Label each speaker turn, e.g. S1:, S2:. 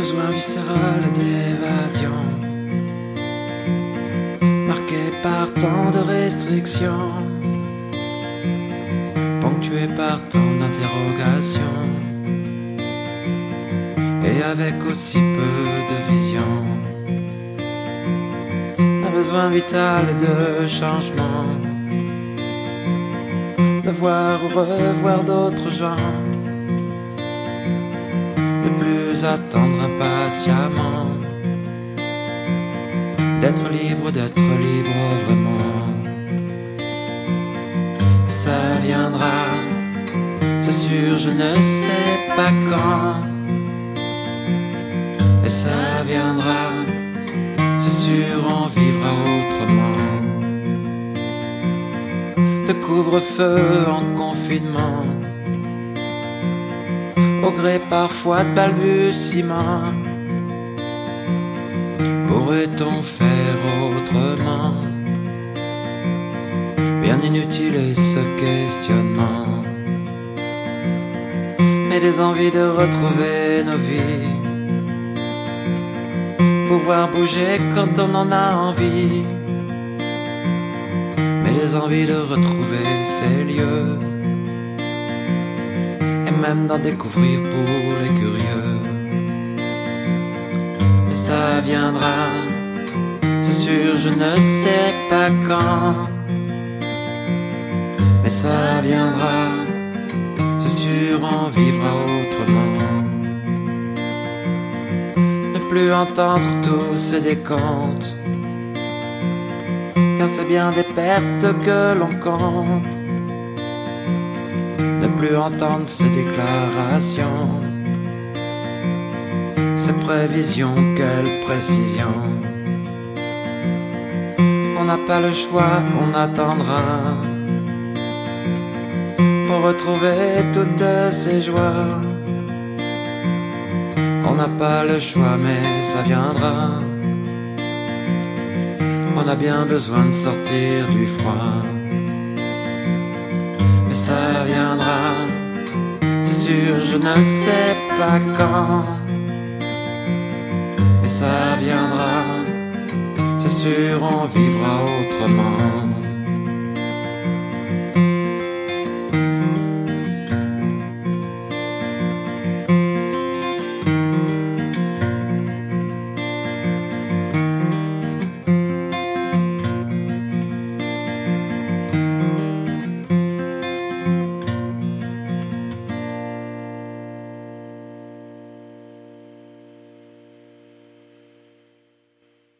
S1: viscérale d'évasion, marqué par tant de restrictions, ponctué par tant d'interrogations, et avec aussi peu de vision. Un besoin vital de changement, de voir ou revoir d'autres gens plus attendre impatiemment d'être libre, d'être libre vraiment. Ça viendra, c'est sûr, je ne sais pas quand. Et ça viendra, c'est sûr, on vivra autrement. De couvre-feu en confinement au gré parfois de balbutiements. Pourrait-on faire autrement? Bien inutile est ce questionnement. Mais des envies de retrouver nos vies. Pouvoir bouger quand on en a envie. Mais des envies de retrouver ces lieux même d'en découvrir pour les curieux. Mais ça viendra, c'est sûr, je ne sais pas quand. Mais ça viendra, c'est sûr, on vivra autrement. Ne plus entendre tous ces décomptes, car c'est bien des pertes que l'on compte plus entendre ces déclarations, ces prévisions, quelle précision. On n'a pas le choix, on attendra pour retrouver toutes ces joies. On n'a pas le choix, mais ça viendra. On a bien besoin de sortir du froid mais ça viendra. C'est sûr, je ne sais pas quand, mais ça viendra. C'est sûr, on vivra autrement.